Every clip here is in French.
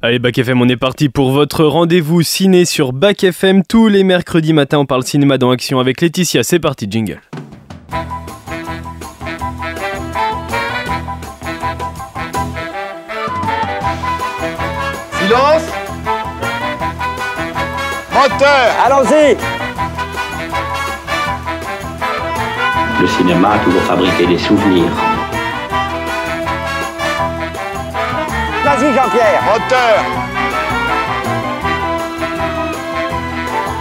Allez, Bac FM, on est parti pour votre rendez-vous ciné sur Bac FM. Tous les mercredis matin, on parle cinéma dans Action avec Laetitia. C'est parti, jingle. Silence Moteur Allons-y Le cinéma a toujours fabriqué des souvenirs. Vas-y Jean-Pierre. Moteur.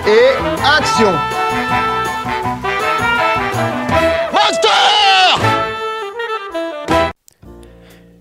Et action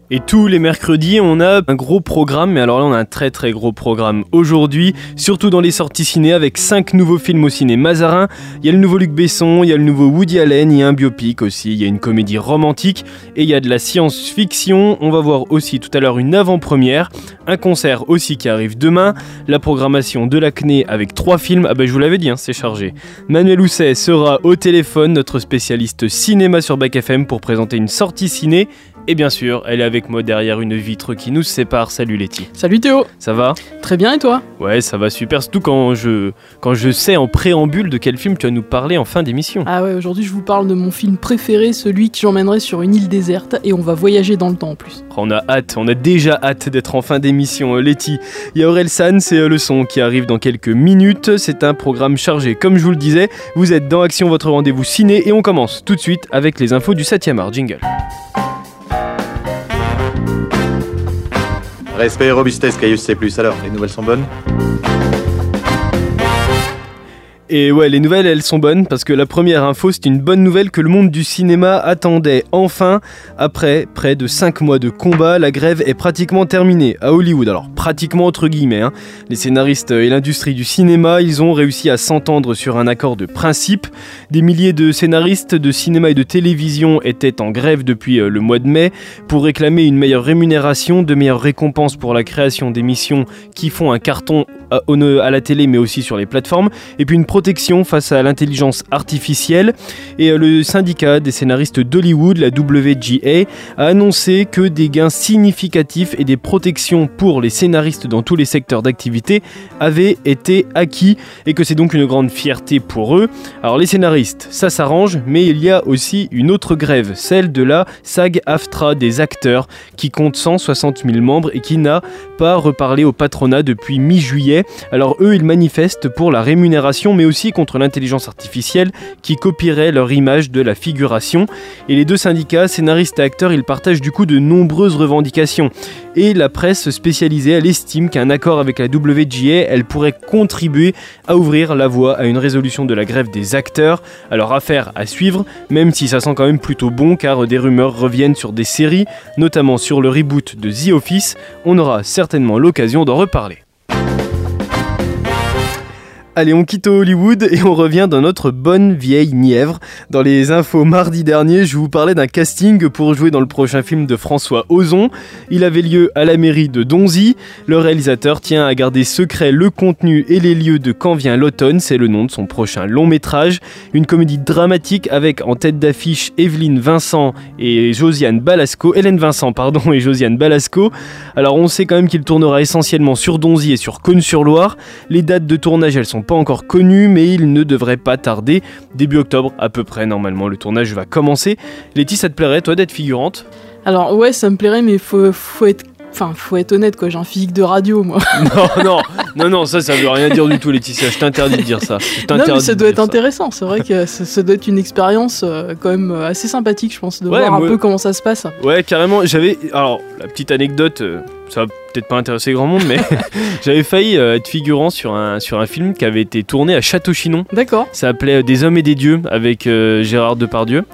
Et tous les mercredis, on a un gros programme, mais alors là, on a un très très gros programme aujourd'hui, surtout dans les sorties ciné avec 5 nouveaux films au ciné Mazarin. Il y a le nouveau Luc Besson, il y a le nouveau Woody Allen, il y a un biopic aussi, il y a une comédie romantique et il y a de la science-fiction. On va voir aussi tout à l'heure une avant-première, un concert aussi qui arrive demain, la programmation de l'acné avec trois films. Ah bah je vous l'avais dit, hein, c'est chargé. Manuel Housset sera au téléphone, notre spécialiste cinéma sur Bac FM pour présenter une sortie ciné. Et bien sûr, elle est avec moi derrière une vitre qui nous sépare. Salut Letty. Salut Théo, Ça va? Très bien et toi? Ouais, ça va super. Surtout quand je, quand je sais en préambule de quel film tu vas nous parler en fin d'émission. Ah ouais, aujourd'hui je vous parle de mon film préféré, celui qui j'emmènerai sur une île déserte et on va voyager dans le temps en plus. On a hâte, on a déjà hâte d'être en fin d'émission, euh, Letty. Il y a Aurel San, c'est euh, le son qui arrive dans quelques minutes. C'est un programme chargé, comme je vous le disais. Vous êtes dans Action, votre rendez-vous ciné, et on commence tout de suite avec les infos du 7e art. Jingle. Respect et robustesse, Caius C+. Alors, les nouvelles sont bonnes? Et ouais, les nouvelles, elles sont bonnes parce que la première info, c'est une bonne nouvelle que le monde du cinéma attendait. Enfin, après près de 5 mois de combat, la grève est pratiquement terminée à Hollywood. Alors, pratiquement entre guillemets. hein. Les scénaristes et l'industrie du cinéma, ils ont réussi à s'entendre sur un accord de principe. Des milliers de scénaristes de cinéma et de télévision étaient en grève depuis euh, le mois de mai pour réclamer une meilleure rémunération, de meilleures récompenses pour la création d'émissions qui font un carton à, à la télé mais aussi sur les plateformes, et puis une protection face à l'intelligence artificielle. Et euh, le syndicat des scénaristes d'Hollywood, la WGA, a annoncé que des gains significatifs et des protections pour les scénaristes dans tous les secteurs d'activité avaient été acquis et que c'est donc une grande fierté pour eux. Alors les scénaristes, ça s'arrange, mais il y a aussi une autre grève, celle de la SAG-AFTRA des acteurs, qui compte 160 000 membres et qui n'a pas reparlé au patronat depuis mi-juillet. Alors eux, ils manifestent pour la rémunération, mais aussi contre l'intelligence artificielle qui copierait leur image de la figuration. Et les deux syndicats, scénaristes et acteurs, ils partagent du coup de nombreuses revendications. Et la presse spécialisée, elle estime qu'un accord avec la WGA, elle pourrait contribuer à ouvrir la voie à une résolution de la grève des acteurs. Alors affaire à suivre, même si ça sent quand même plutôt bon car des rumeurs reviennent sur des séries, notamment sur le reboot de The Office. On aura certainement l'occasion d'en reparler. Allez, on quitte Hollywood et on revient dans notre bonne vieille Nièvre. Dans les infos mardi dernier, je vous parlais d'un casting pour jouer dans le prochain film de François Ozon. Il avait lieu à la mairie de Donzy. Le réalisateur tient à garder secret le contenu et les lieux de Quand vient l'automne, c'est le nom de son prochain long métrage. Une comédie dramatique avec en tête d'affiche Evelyne Vincent et Josiane Balasco, Hélène Vincent pardon et Josiane Balasco. Alors on sait quand même qu'il tournera essentiellement sur Donzy et sur Cône-sur-Loire. Les dates de tournage elles sont pas encore connues mais il ne devrait pas tarder. Début octobre à peu près normalement le tournage va commencer. Letty ça te plairait toi d'être figurante? Alors ouais, ça me plairait, mais faut, faut être. Enfin, faut être honnête quoi, j'ai un physique de radio moi. Non non non non ça ça veut rien dire du tout Laetitia je t'interdis de dire ça. Je Non, mais ça doit être intéressant, c'est vrai que ça, ça doit être une expérience euh, quand même euh, assez sympathique, je pense, de Ouais, voir un moi- peu comment ça se passe. Ouais, carrément. J'avais. Alors, la petite anecdote, euh, ça va peut-être pas intéresser grand monde, mais j'avais failli euh, être figurant sur un, sur un film qui avait été tourné à Château-Chinon. D'accord. Ça s'appelait Des hommes et des dieux avec Gérard Depardieu.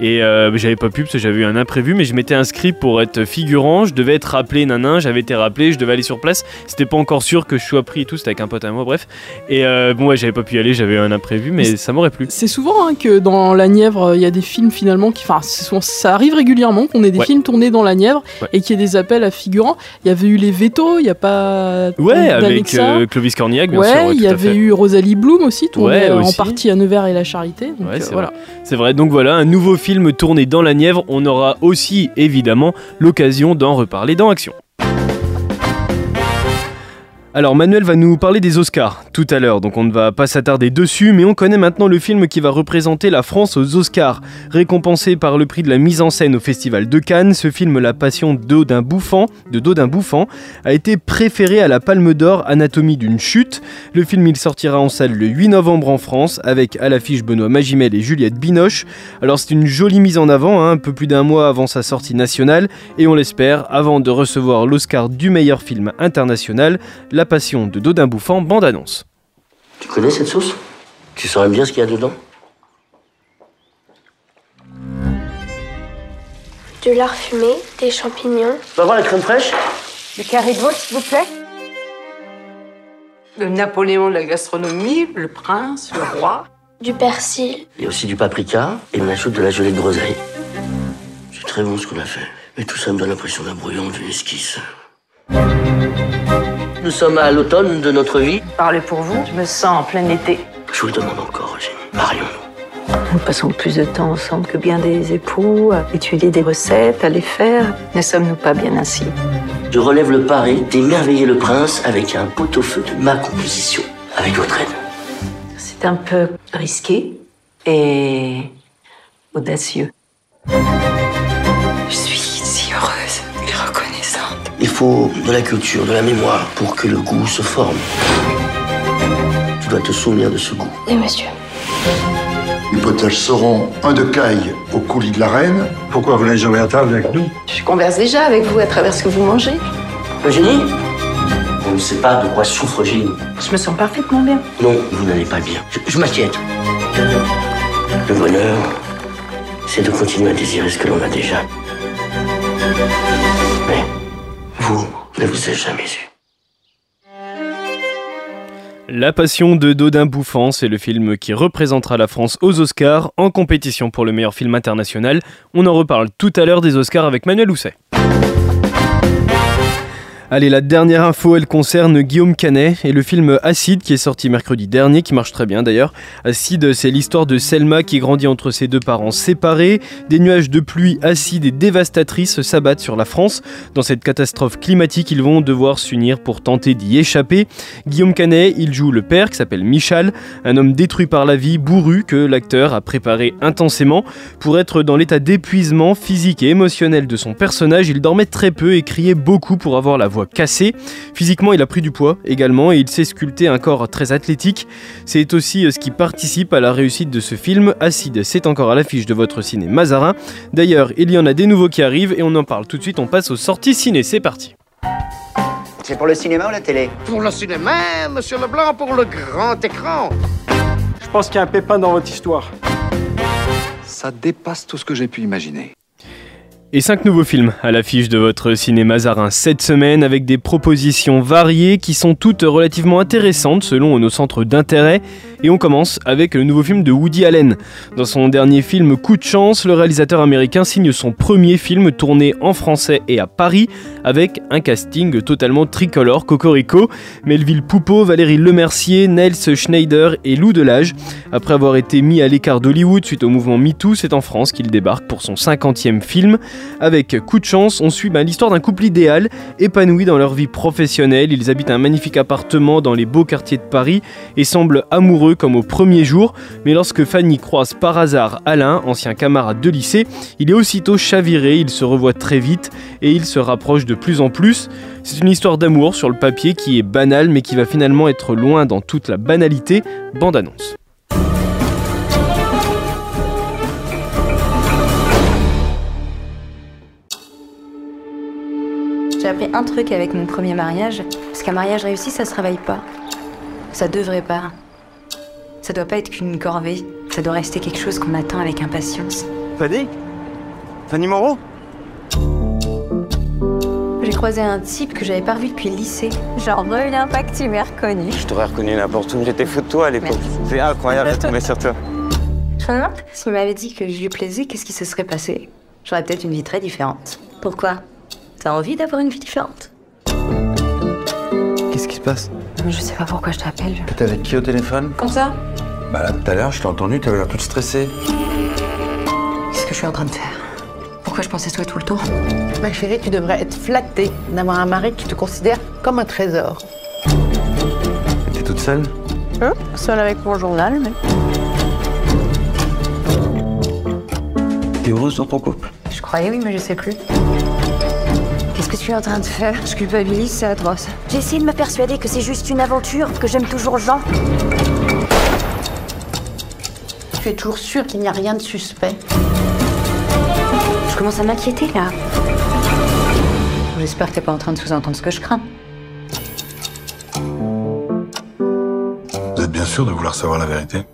Et euh, j'avais pas pu parce que j'avais eu un imprévu, mais je m'étais inscrit pour être figurant. Je devais être rappelé, nanan. J'avais été rappelé, je devais aller sur place. C'était pas encore sûr que je sois pris et tout. C'était avec un pote à moi, bref. Et euh, bon, ouais, j'avais pas pu y aller. J'avais eu un imprévu, mais Mais ça m'aurait plu. C'est souvent hein, que dans la Nièvre, il y a des films finalement qui. Enfin, ça arrive régulièrement qu'on ait des Ouais. films tournés dans la Nièvre Ouais. et qu'il y ait des appels à figurants. Il y avait eu les Vétos, il n'y a pas. Ouais, avec euh, Clovis Cornillac, bien ouais, sûr. ouais, il y avait eu Rosalie Bloom aussi, tournée en partie à Nevers et la Charité. Donc, c'est voilà. Vrai, donc voilà, un nouveau film tourné dans la Nièvre. On aura aussi, évidemment, l'occasion d'en reparler dans Action. Alors Manuel va nous parler des Oscars tout à l'heure, donc on ne va pas s'attarder dessus, mais on connaît maintenant le film qui va représenter la France aux Oscars. Récompensé par le prix de la mise en scène au Festival de Cannes, ce film La Passion d'Odin Bouffant, de Dodin Bouffant a été préféré à la Palme d'Or Anatomie d'une chute. Le film il sortira en salle le 8 novembre en France, avec à l'affiche Benoît Magimel et Juliette Binoche. Alors c'est une jolie mise en avant, hein, un peu plus d'un mois avant sa sortie nationale, et on l'espère avant de recevoir l'Oscar du meilleur film international. Passion de Dodin Bouffant, bande-annonce. Tu connais cette sauce? Tu saurais bien ce qu'il y a dedans? Du lard fumé, des champignons, Tu vas voir la crème fraîche? Du carré de veau, s'il vous plaît. Le Napoléon de la gastronomie, le prince, le roi. du persil, Il y a aussi du paprika et on ajoute de la gelée de groseille. C'est très bon ce qu'on a fait. Mais tout ça me donne l'impression d'un brouillon, d'une esquisse. Nous sommes à l'automne de notre vie. Parlez pour vous, je me sens en plein été. Je vous le demande encore, Eugénie. Marions-nous. Nous passons plus de temps ensemble que bien des époux, à étudier des recettes, à les faire. Ne sommes-nous pas bien ainsi? Je relève le pari d'émerveiller le prince avec un pot-au-feu de ma composition. Avec votre aide. C'est un peu risqué et audacieux. Il faut de la culture, de la mémoire pour que le goût se forme. Tu dois te souvenir de ce goût. et monsieur. Les potages seront un de caille au coulis de la reine. Pourquoi vous n'êtes jamais à table avec nous? Je converse déjà avec vous à travers ce que vous mangez. Eugénie On ne sait pas de quoi souffre Eugénie. Je me sens parfaitement bien. Non, vous n'allez pas bien. Je, je m'inquiète. Le bonheur, c'est de continuer à désirer ce que l'on a déjà. Mais vous ne vous êtes jamais eu. La Passion de Dodin Bouffant, c'est le film qui représentera la France aux Oscars en compétition pour le meilleur film international. On en reparle tout à l'heure des Oscars avec Manuel Housset. Allez, la dernière info, elle concerne Guillaume Canet et le film Acide qui est sorti mercredi dernier, qui marche très bien d'ailleurs. Acide, c'est l'histoire de Selma qui grandit entre ses deux parents séparés. Des nuages de pluie acides et dévastatrices s'abattent sur la France. Dans cette catastrophe climatique, ils vont devoir s'unir pour tenter d'y échapper. Guillaume Canet, il joue le père qui s'appelle Michal, un homme détruit par la vie, bourru, que l'acteur a préparé intensément. Pour être dans l'état d'épuisement physique et émotionnel de son personnage, il dormait très peu et criait beaucoup pour avoir la voix cassée. Physiquement, il a pris du poids également et il s'est sculpté un corps très athlétique. C'est aussi euh, ce qui participe à la réussite de ce film. Acide, c'est encore à l'affiche de votre ciné Mazarin. D'ailleurs, il y en a des nouveaux qui arrivent et on en parle tout de suite. On passe aux sorties ciné. C'est parti. C'est pour le cinéma ou la télé? Pour le cinéma, monsieur Leblanc, pour le grand écran. Je pense qu'il y a un pépin dans votre histoire. Ça dépasse tout ce que j'ai pu imaginer. Et 5 nouveaux films à l'affiche de votre ciné Mazarin cette semaine avec des propositions variées qui sont toutes relativement intéressantes selon nos centres d'intérêt. Et on commence avec le nouveau film de Woody Allen. Dans son dernier film Coup de chance, le réalisateur américain signe son premier film tourné en français et à Paris avec un casting totalement tricolore Cocorico, Melville Poupeau, Valérie Lemercier, Nels Schneider et Lou Delage. Après avoir été mis à l'écart d'Hollywood suite au mouvement MeToo, c'est en France qu'il débarque pour son 50e film. Avec Coup de chance, on suit ben, l'histoire d'un couple idéal, épanoui dans leur vie professionnelle. Ils habitent un magnifique appartement dans les beaux quartiers de Paris et semblent amoureux comme au premier jour. Mais lorsque Fanny croise par hasard Alain, ancien camarade de lycée, il est aussitôt chaviré, ils se revoient très vite et ils se rapprochent de plus en plus. C'est une histoire d'amour sur le papier qui est banale mais qui va finalement être loin dans toute la banalité. Bande annonce. J'ai appris un truc avec mon premier mariage, parce qu'un mariage réussi, ça se réveille pas. Ça devrait pas. Ça doit pas être qu'une corvée. Ça doit rester quelque chose qu'on attend avec impatience. Fanny? Fanny Moreau? J'ai croisé un type que j'avais pas revu depuis le lycée. Genre, pas que tu m'as reconnu. Je t'aurais reconnu n'importe où, j'étais fou de toi à l'époque. C'est incroyable de tomber sur toi. Je me demande, s'il m'avait dit que je lui plaisais, qu'est-ce qui se serait passé? J'aurais peut-être une vie très différente. Pourquoi? T'as envie d'avoir une vie différente? Qu'est-ce qui se passe Je sais pas pourquoi je t'appelle. T'es avec qui au téléphone Comme ça Bah là, tout à l'heure, je t'ai entendu, t'avais l'air toute stressée. Qu'est-ce que je suis en train de faire Pourquoi je pensais toi tout le temps Ma chérie, tu devrais être flattée d'avoir un mari qui te considère comme un trésor. toute seule Hein Seule avec mon journal, mais. T'es heureuse dans ton couple Je croyais oui, mais je sais plus. Qu'est-ce que tu es en train de faire? Je culpabilise, c'est atroce. J'ai essayé de me persuader que c'est juste une aventure, que j'aime toujours Jean. Tu es toujours sûr qu'il n'y a rien de suspect Je commence à m'inquiéter là. J'espère que t'es pas en train de sous-entendre ce que je crains. Vous êtes bien sûr de vouloir savoir la vérité?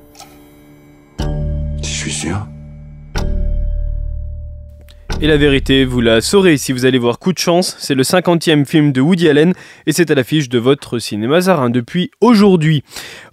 Et la vérité, vous la saurez si vous allez voir Coup de chance. C'est le 50e film de Woody Allen et c'est à l'affiche de votre cinéma Zarin depuis aujourd'hui.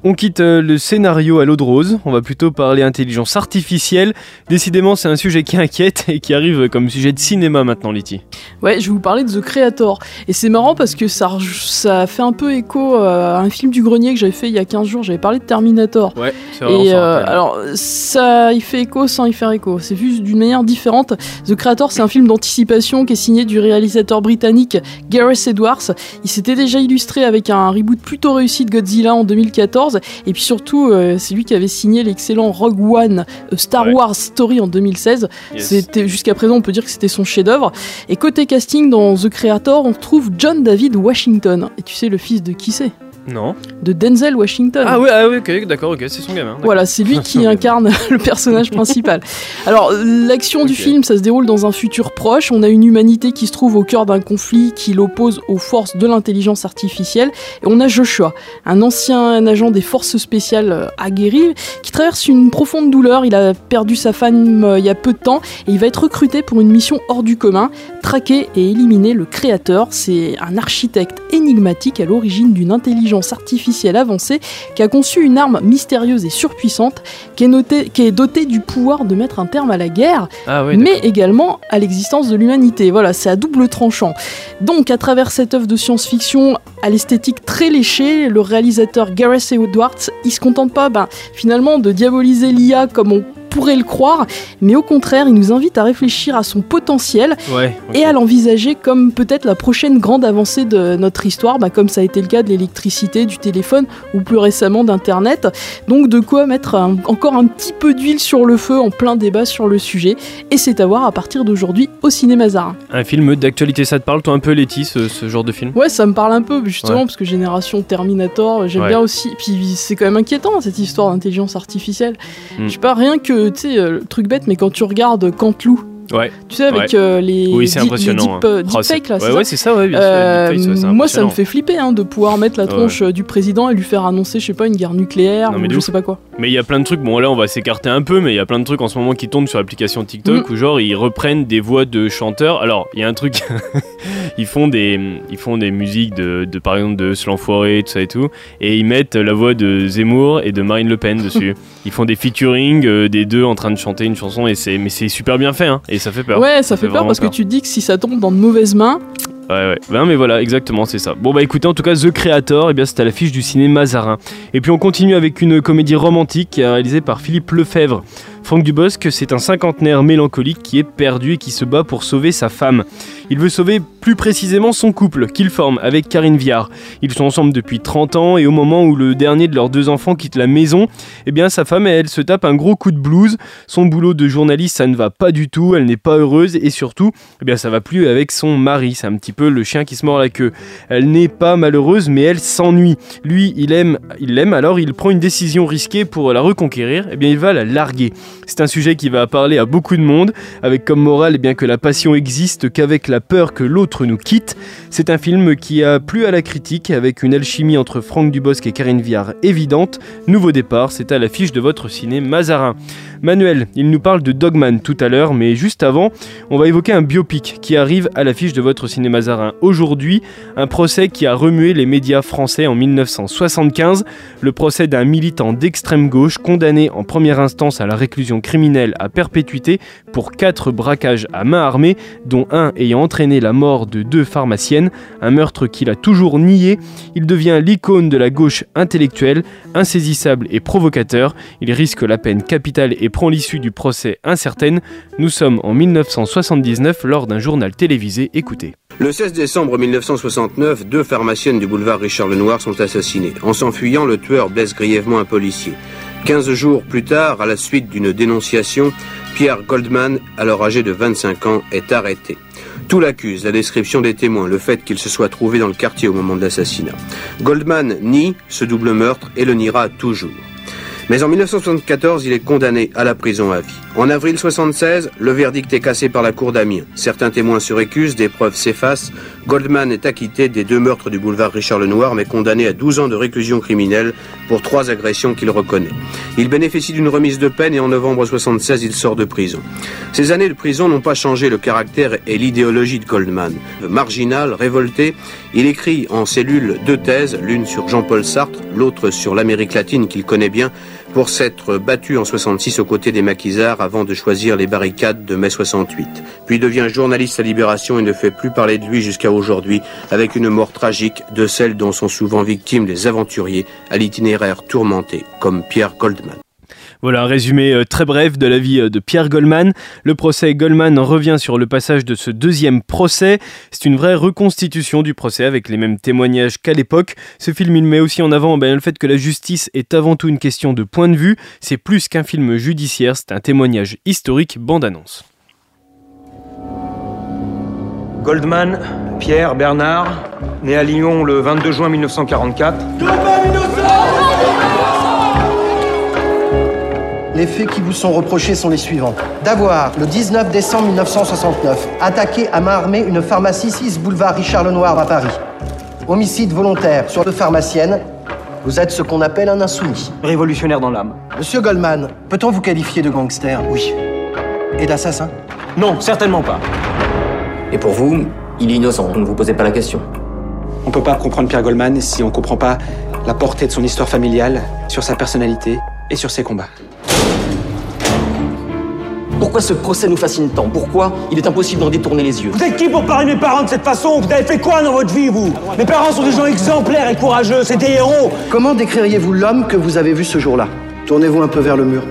On quitte euh, le scénario à l'eau de rose. On va plutôt parler intelligence artificielle. Décidément, c'est un sujet qui inquiète et qui arrive comme sujet de cinéma maintenant, Letty. Ouais, je vais vous parler de The Creator. Et c'est marrant parce que ça, ça fait un peu écho à un film du grenier que j'avais fait il y a 15 jours. J'avais parlé de Terminator. Ouais, c'est vraiment Et ça. euh, alors, ça y fait écho sans y faire écho. C'est vu d'une manière différente. The Creator, c'est un film d'anticipation qui est signé du réalisateur britannique Gareth Edwards. Il s'était déjà illustré avec un reboot plutôt réussi de Godzilla en 2014. Et puis surtout, euh, c'est lui qui avait signé l'excellent Rogue One, A Star Ouais. Wars Story en 2016. Yes. C'était jusqu'à présent, on peut dire que c'était son chef-d'œuvre. Et côté casting dans The Creator, on trouve John David Washington. Et tu sais le fils de qui c'est? Non. De Denzel Washington. Ah ouais, ah d'accord, ok, c'est son gamin. Voilà, c'est lui qui incarne le personnage principal. Alors, l'action du film, ça se déroule dans un futur proche. On a une humanité qui se trouve au cœur d'un conflit qui l'oppose aux forces de l'intelligence artificielle. Et on a Joshua, un ancien agent des forces spéciales euh, aguerri, qui traverse une profonde douleur. Il a perdu sa femme euh, il y a peu de temps et il va être recruté pour une mission hors du commun traquer et éliminer le créateur. C'est un architecte énigmatique à l'origine d'une intelligence artificielle avancée qui a conçu une arme mystérieuse et surpuissante qui est, notée- qui est dotée du pouvoir de mettre un terme à la guerre, Ah mais également à l'existence de l'humanité. Voilà, c'est à double tranchant. Donc, à travers cette œuvre de science-fiction à l'esthétique très léchée, le réalisateur Gareth Edwards, il se contente pas, ben, finalement, de diaboliser l'IA comme on pourrait le croire, mais au contraire, il nous invite à réfléchir à son potentiel Ouais. et à l'envisager comme peut-être la prochaine grande avancée de notre histoire, bah, comme ça a été le cas de l'électricité, du téléphone ou plus récemment d'Internet. Donc de quoi mettre un- encore un petit peu d'huile sur le feu en plein débat sur le sujet. Et c'est à voir à partir d'aujourd'hui au cinéma Zarin. Un film d'actualité, ça te parle, toi, un peu, Letty, ce, ce genre de film? Ouais, ça me parle un peu justement Ouais. parce que Génération Terminator, j'aime Ouais. bien aussi. Puis c'est quand même inquiétant cette histoire d'intelligence artificielle. Mm. Je sais pas, rien que, tu sais, euh, truc bête, mais quand tu regardes Cantelou, Ouais. tu sais, avec Ouais. euh, les, Oui, c'est deep- impressionnant. deep, euh, hein. Oh, deepfakes, là, ouais, c'est ça, ouais, bien sûr. Euh, moi, ça me fait flipper hein, de pouvoir mettre la tronche euh, du président et lui faire annoncer, je sais pas, une guerre nucléaire Non, mais ou je ouf. sais pas quoi. Mais il y a plein de trucs, bon là on va s'écarter un peu, mais il y a plein de trucs en ce moment qui tournent sur l'application TikTok Mm. où genre ils reprennent des voix de chanteurs. Alors il y a un truc, ils font des ils font des musiques de, de par exemple de L'Enfoiré, tout ça et tout, et ils mettent la voix de Zemmour et de Marine Le Pen dessus. ils font des featuring euh, des deux en train de chanter une chanson et c'est mais c'est super bien fait hein, et ça fait peur. Ouais, ça, fait peur parce que tu te dis que si ça tombe dans de mauvaises mains, Ouais, ouais. Ben, mais voilà, exactement, c'est ça. Bon, bah écoutez, en tout cas, The Creator, eh bien, c'est à l'affiche du cinéma Zarin. Et puis on continue avec une comédie romantique euh, réalisée par Philippe Lefebvre. Franck Dubosc, c'est un cinquantenaire mélancolique qui est perdu et qui se bat pour sauver sa femme. Il veut sauver plus précisément son couple, qu'il forme avec Karine Viard. Ils sont ensemble depuis 30 ans et au moment où le dernier de leurs deux enfants quitte la maison, eh bien sa femme, elle, se tape un gros coup de blues. Son boulot de journaliste, ça ne va pas du tout, elle n'est pas heureuse et surtout, eh bien ça va plus avec son mari. C'est un petit peu le chien qui se mord la queue. Elle n'est pas malheureuse, mais elle s'ennuie. Lui, il aime, il l'aime, alors il prend une décision risquée pour la reconquérir. Eh bien, il va la larguer. C'est un sujet qui va parler à beaucoup de monde, avec comme morale eh bien que la passion existe qu'avec la peur que l'autre nous quitte. C'est un film qui a plu à la critique, avec une alchimie entre Franck Dubosc et Karine Viard évidente. Nouveau départ, c'est à l'affiche de votre ciné Mazarin. Manuel, il nous parle de Dogman tout à l'heure, mais juste avant, on va évoquer un biopic qui arrive à l'affiche de votre cinéma Zarin aujourd'hui, un procès qui a remué les médias français en 1975, le procès d'un militant d'extrême gauche condamné en première instance à la réclusion criminelle à perpétuité pour quatre braquages à main armée, dont un ayant entraîné la mort de deux pharmaciennes, un meurtre qu'il a toujours nié. Il devient l'icône de la gauche intellectuelle, insaisissable et provocateur. Il risque la peine capitale et prend l'issue du procès incertaine. Nous sommes en 1979 lors d'un journal télévisé. Écoutez. Le 16 décembre 1969, deux pharmaciennes du boulevard Richard Lenoir sont assassinées. En s'enfuyant, le tueur blesse grièvement un policier. Quinze jours plus tard, à la suite d'une dénonciation, Pierre Goldman, alors âgé de 25 ans, est arrêté. Tout l'accuse, la description des témoins, le fait qu'il se soit trouvé dans le quartier au moment de l'assassinat. Goldman nie ce double meurtre et le niera toujours. Mais en 1974, il est condamné à la prison à vie. En avril 76, le verdict est cassé par la cour d'Amiens. Certains témoins se récusent, des preuves s'effacent. Goldman est acquitté des deux meurtres du boulevard Richard Lenoir, mais condamné à 12 ans de réclusion criminelle pour trois agressions qu'il reconnaît. Il bénéficie d'une remise de peine et en novembre 76, il sort de prison. Ces années de prison n'ont pas changé le caractère et l'idéologie de Goldman. Marginal, révolté, il écrit en cellule deux thèses, l'une sur Jean-Paul Sartre, l'autre sur l'Amérique latine qu'il connaît bien, pour s'être battu en 66 aux côtés des maquisards avant de choisir les barricades de mai 68. Puis devient journaliste à Libération et ne fait plus parler de lui jusqu'à aujourd'hui, avec une mort tragique de celle dont sont souvent victimes les aventuriers à l'itinéraire tourmenté, comme Pierre Goldman. Voilà un résumé euh, très bref de la vie euh, de Pierre Goldman. Le procès Goldman revient sur le passage de ce deuxième procès. C'est une vraie reconstitution du procès avec les mêmes témoignages qu'à l'époque. Ce film il met aussi en avant ben, le fait que la justice est avant tout une question de point de vue. C'est plus qu'un film judiciaire, c'est un témoignage historique bande-annonce. Goldman, Pierre Bernard, né à Lyon le 22 juin 1944. Les faits qui vous sont reprochés sont les suivants. D'avoir, le 19 décembre 1969, attaqué à main armée une pharmacie 6 boulevard Richard Lenoir à Paris. Homicide volontaire sur deux pharmaciennes. Vous êtes ce qu'on appelle un insoumis. Révolutionnaire dans l'âme. Monsieur Goldman, peut-on vous qualifier de gangster? Oui. Et d'assassin? Non, certainement pas. Et pour vous, il est innocent, ne vous posez pas la question. On peut pas comprendre Pierre Goldman si on comprend pas la portée de son histoire familiale, sur sa personnalité et sur ses combats. Pourquoi ce procès nous fascine tant? Pourquoi il est impossible d'en détourner les yeux? Vous êtes qui pour parler de mes parents de cette façon? Vous avez fait quoi dans votre vie, vous? Mes parents sont des gens exemplaires et courageux, c'est des héros. Comment décririez-vous l'homme que vous avez vu ce jour-là? Tournez-vous un peu vers le mur.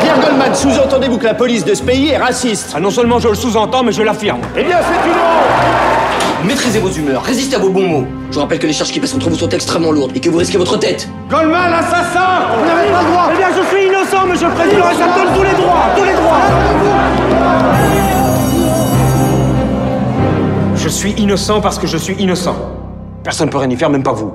Pierre Goldman, sous-entendez-vous que la police de ce pays est raciste? Ah non seulement je le sous-entends, mais je l'affirme. Eh bien, c'est une honte Maîtrisez vos humeurs, résistez à vos bons mots. Je vous rappelle que les charges qui pèsent contre vous sont extrêmement lourdes et que vous risquez votre tête. Goldman, assassin Vous n'avez pas le droit Eh bien, je suis innocent, monsieur le président, et ça me donne tous les droits Tous les droits Je suis innocent parce que je suis innocent. Personne ne peut rien y faire, même pas vous.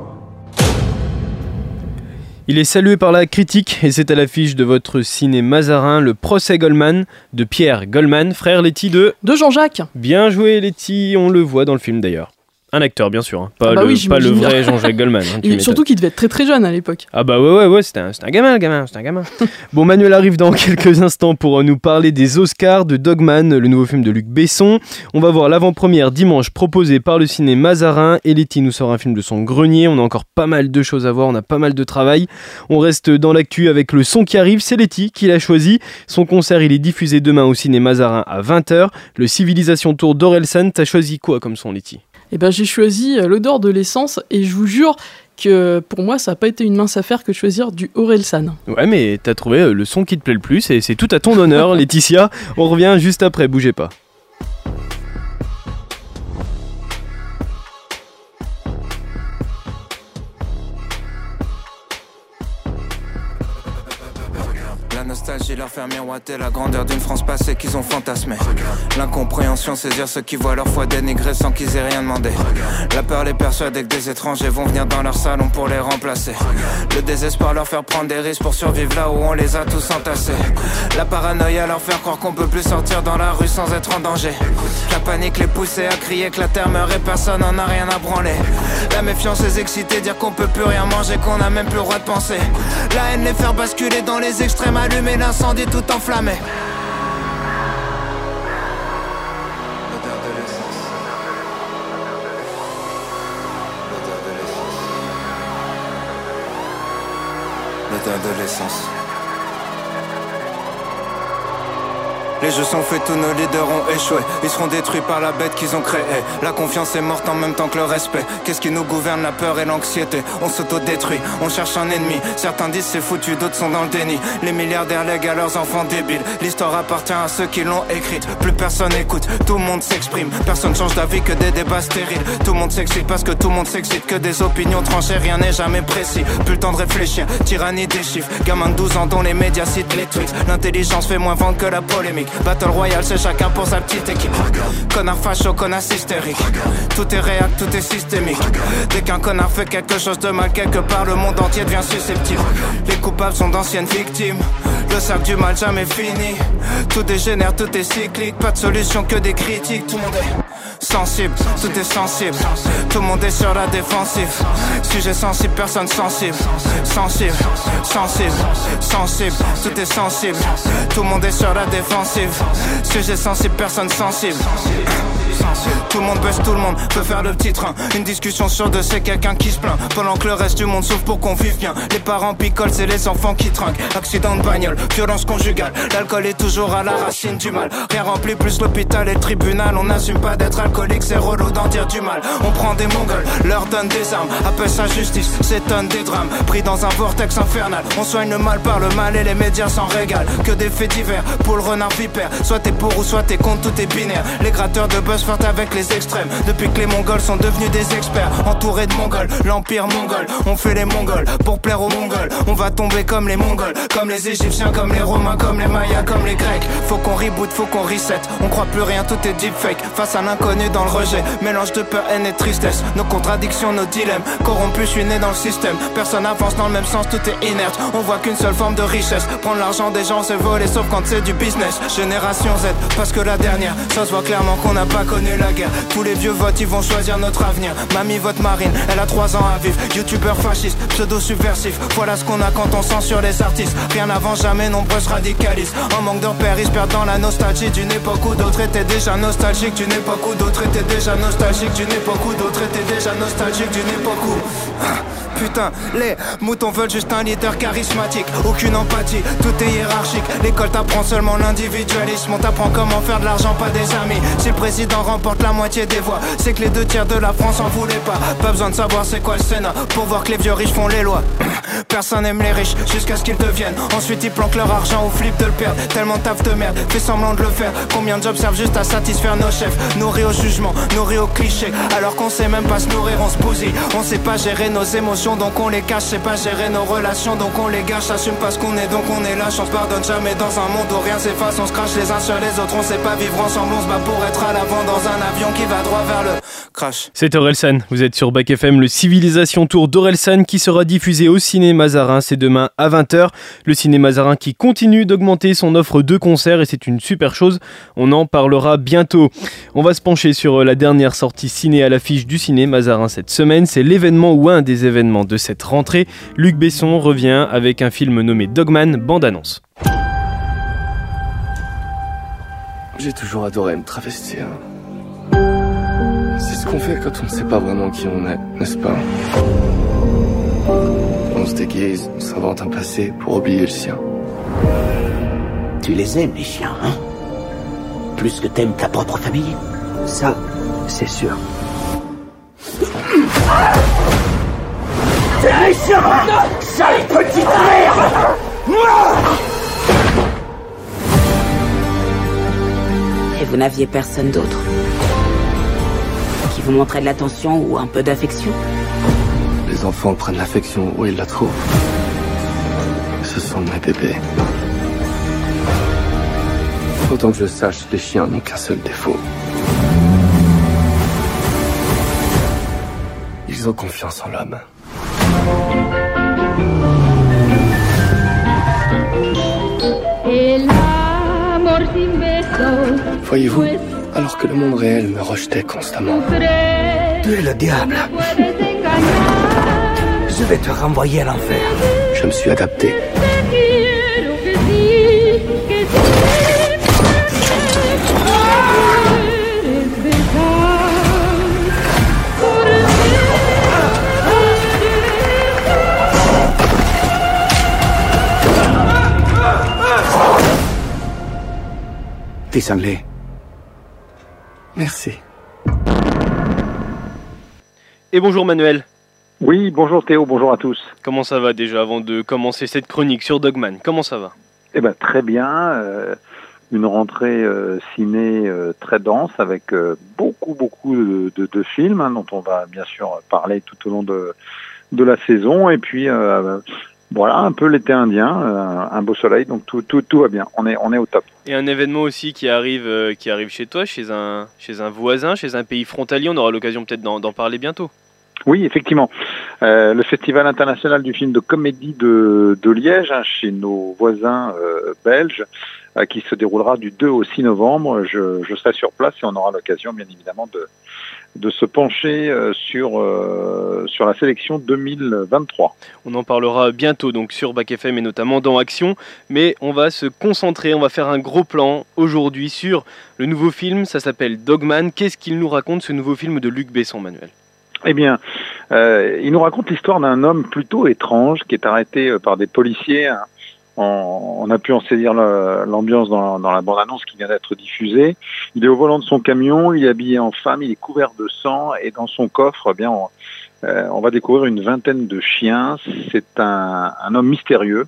Il est salué par la critique et c'est à l'affiche de votre ciné Mazarin, le procès Goldman de Pierre Goldman, frère Letty de... De Jean-Jacques. Bien joué Letty, on le voit dans le film d'ailleurs. Un acteur, bien sûr, hein. pas, Ah bah le, oui, pas le vrai. Jean-Jacques Goldman. hein, Et surtout qu'il devait être très très jeune à l'époque. Ah bah ouais ouais ouais c'était un, un gamin le gamin c'était un gamin. bon Manuel arrive dans quelques instants pour nous parler des Oscars de Dogman, le nouveau film de Luc Besson. On va voir l'avant-première dimanche proposée par le ciné Mazarin. Et Letty nous sort un film de son grenier. On a encore pas mal de choses à voir, on a pas mal de travail. On reste dans l'actu avec le son qui arrive. C'est Letty qui l'a choisi. Son concert il est diffusé demain au ciné Mazarin à 20h. Le Civilisation Tour d'Orelsan. T'as choisi quoi comme son Letty? Et ben j'ai choisi euh, l'odeur de l'essence et je vous jure que pour moi ça n'a pas été une mince affaire que de choisir du Orelsan. Ouais, mais t'as trouvé euh, le son qui te plaît le plus et c'est tout à ton honneur, Laetitia. On revient juste après, bougez pas. Nostalgie leur fait miroiter la grandeur d'une France passée qu'ils ont fantasmée. L'incompréhension saisir ceux qui voient leur foi dénigrée sans qu'ils aient rien demandé. La peur les persuader que des étrangers vont venir dans leur salon pour les remplacer. Le désespoir leur faire prendre des risques pour survivre là où on les a tous entassés. La paranoïa leur faire croire qu'on peut plus sortir dans la rue sans être en danger. La panique les pousser à crier que la terre meurt et personne en a rien à branler. La méfiance les exciter, dire qu'on peut plus rien manger, qu'on a même plus le droit de penser. La haine les faire basculer dans les extrêmes, allumer l'incendie tout enflammé. L'odeur de l'essence. Les jeux sont faits, tous nos leaders ont échoué. Ils seront détruits par la bête qu'ils ont créée. La confiance est morte en même temps que le respect. Qu'est-ce qui nous gouverne La peur et l'anxiété? On s'auto-détruit, on cherche un ennemi. Certains disent c'est foutu, d'autres sont dans le déni. Les milliardaires lèguent à leurs enfants débiles. L'histoire appartient à ceux qui l'ont écrite. Plus personne écoute, tout le monde s'exprime. Personne change d'avis que des débats stériles. Tout le monde s'excite parce que tout le monde s'excite. Que des opinions tranchées, rien n'est jamais précis. Plus le temps de réfléchir, tyrannie des chiffres. Gamin de 12 ans dont les médias citent les tweets. L'intelligence fait moins vendre que la polémique. Battle Royale, c'est chacun pour sa petite équipe. Connard facho, connard hystérique. Tout est réel, tout est systémique. Dès qu'un connard fait quelque chose de mal, quelque part, le monde entier devient susceptible. Les coupables sont d'anciennes victimes. Le sac du mal jamais fini. Tout dégénère, tout est cyclique. Pas de solution que des critiques. Tout le monde est sensible, tout est sensible. Tout le monde est sur la défensive. Sujet sensible, personne sensible. Sensible, sensible, sensible. Tout est sensible. Tout le monde est sur la défensive. Sujet sensible, personne sensible. Tout le monde baisse, tout le monde peut faire le petit train. Une discussion sur deux, c'est quelqu'un qui se plaint. Pendant que le reste du monde souffre pour qu'on vive bien. Les parents picolent, c'est les enfants qui trinquent. Accident de bagnole, violence conjugale. L'alcool est toujours à la racine du mal. Rien rempli plus l'hôpital et le tribunal. On n'assume pas d'être alcoolique, c'est relou d'en dire du mal. On prend des mongols, leur donne des armes. Appelle sa justice, s'étonne des drames. Pris dans un vortex infernal. On soigne le mal par le mal et les médias s'en régalent. Que des faits divers pour le renard vipère. Soit t'es pour ou soit t'es contre, tout est binaire. Les gratteurs de buzz avec les extrêmes. Depuis que les Mongols sont devenus des experts, entourés de Mongols, l'empire mongol. On fait les Mongols pour plaire aux Mongols. On va tomber comme les Mongols, comme les Égyptiens, comme les Romains, comme les Mayas, comme les Grecs. Faut qu'on reboot, faut qu'on reset. On croit plus rien, tout est deepfake. Face à l'inconnu dans le rejet, mélange de peur, haine et tristesse. Nos contradictions, nos dilemmes. Corrompus, je suis né dans le système. Personne avance dans le même sens, tout est inerte. On voit qu'une seule forme de richesse. Prendre l'argent des gens, c'est voler, sauf quand c'est du business. Génération Z, parce que la dernière, ça se voit clairement qu'on n'a pas connu Tous les vieux votent, ils vont choisir notre avenir. Mamie vote marine, elle a 3 ans à vivre. Youtubeur fasciste, pseudo subversif. Voilà ce qu'on a quand on censure les artistes. Rien avant jamais, nombreux se radicalisent. En manque de repères, ils perdent la nostalgie d'une époque où d'autres étaient déjà nostalgiques. D'une époque où d'autres étaient déjà nostalgiques. D'une époque où d'autres étaient déjà nostalgiques. D'une époque où. Putain, les moutons veulent juste un leader charismatique. Aucune empathie, tout est hiérarchique. L'école t'apprend seulement l'individualisme. On t'apprend comment faire de l'argent, pas des amis. Si le président remporte la moitié des voix, c'est que les deux tiers de la France en voulaient pas. Pas besoin de savoir c'est quoi le Sénat pour voir que les vieux riches font les lois. Personne aime les riches jusqu'à ce qu'ils deviennent. Ensuite, ils planquent leur argent au flip de le perdre. Tellement taf de merde, fait semblant de le faire. Combien de jobs servent juste à satisfaire nos chefs? Nourris au jugement, nourris au cliché. Alors qu'on sait même pas se nourrir, on se bousille. On sait pas gérer nos émotions, donc on les cache. C'est pas gérer nos relations, donc on les gâche. Assume pas ce qu'on est, donc on est lâche. On se pardonne jamais dans un monde où rien s'efface. On se crache les uns sur les autres, on sait pas vivre ensemble. On se bat pour être à l'avant dans un avion qui va droit vers le crash. C'est Orelsan, vous êtes sur Bac FM, le Civilisation Tour d'Orelsan qui sera diffusé au ciné Mazarin, c'est demain à 20h. Le ciné Mazarin qui continue d'augmenter son offre de concerts et c'est une super chose, on en parlera bientôt. On va se pencher sur la dernière sortie ciné à l'affiche du ciné Mazarin cette semaine, c'est l'événement ou un des événements de cette rentrée. Luc Besson revient avec un film nommé Dogman, bande-annonce. J'ai toujours adoré me travestir. C'est ce qu'on fait quand on ne sait pas vraiment qui on est, n'est-ce pas? On se déguise, on s'invente un passé pour oublier le sien. Tu les aimes, les chiens, hein? Plus que t'aimes ta propre famille? Ça, c'est sûr. Et vous n'aviez personne d'autre qui vous montrait de l'attention ou un peu d'affection Les enfants prennent l'affection où ils la trouvent. Ce sont mes bébés. Autant que je sache, les chiens n'ont qu'un seul défaut. Ils ont confiance en l'homme. Voyez-vous, alors que le monde réel me rejetait constamment. Tu es le diable. Je vais te renvoyer à l'enfer. Je me suis adapté. Cinglé. Merci. Et bonjour Manuel. Oui, bonjour Théo, bonjour à tous. Comment ça va déjà avant de commencer cette chronique sur Dogman? Comment ça va? Eh ben très bien. euh, une rentrée euh, ciné euh, très dense avec euh, beaucoup beaucoup de, de- de films hein, dont on va bien sûr parler tout au long de, de la saison et puis euh, voilà un peu l'été indien, euh, un beau soleil donc tout, tout, tout va bien. On est on est au top. Et un événement aussi qui arrive, euh, qui arrive chez toi, chez un, chez un voisin, chez un pays frontalier. On aura l'occasion peut-être d'en parler bientôt. Oui, effectivement. Euh, le Festival international du film de comédie de, de Liège, hein, chez nos voisins euh, belges, euh, qui se déroulera du 2 au 6 novembre. Je, je serai sur place et on aura l'occasion, bien évidemment, de, de se pencher euh, sur, euh, sur la sélection 2023. On en parlera bientôt donc sur Bac FM et notamment dans Action. Mais on va se concentrer, on va faire un gros plan aujourd'hui sur le nouveau film. Ça s'appelle Dogman. Qu'est-ce qu'il nous raconte ce nouveau film de Luc Besson, Manuel? Eh bien, euh, il nous raconte l'histoire d'un homme plutôt étrange qui est arrêté par des policiers. On, a pu en saisir l'ambiance dans, la bande-annonce qui vient d'être diffusée. Il est au volant de son camion, il est habillé en femme, il est couvert de sang et dans son coffre, eh bien, on, euh, on va découvrir une vingtaine de chiens. C'est un, un homme mystérieux.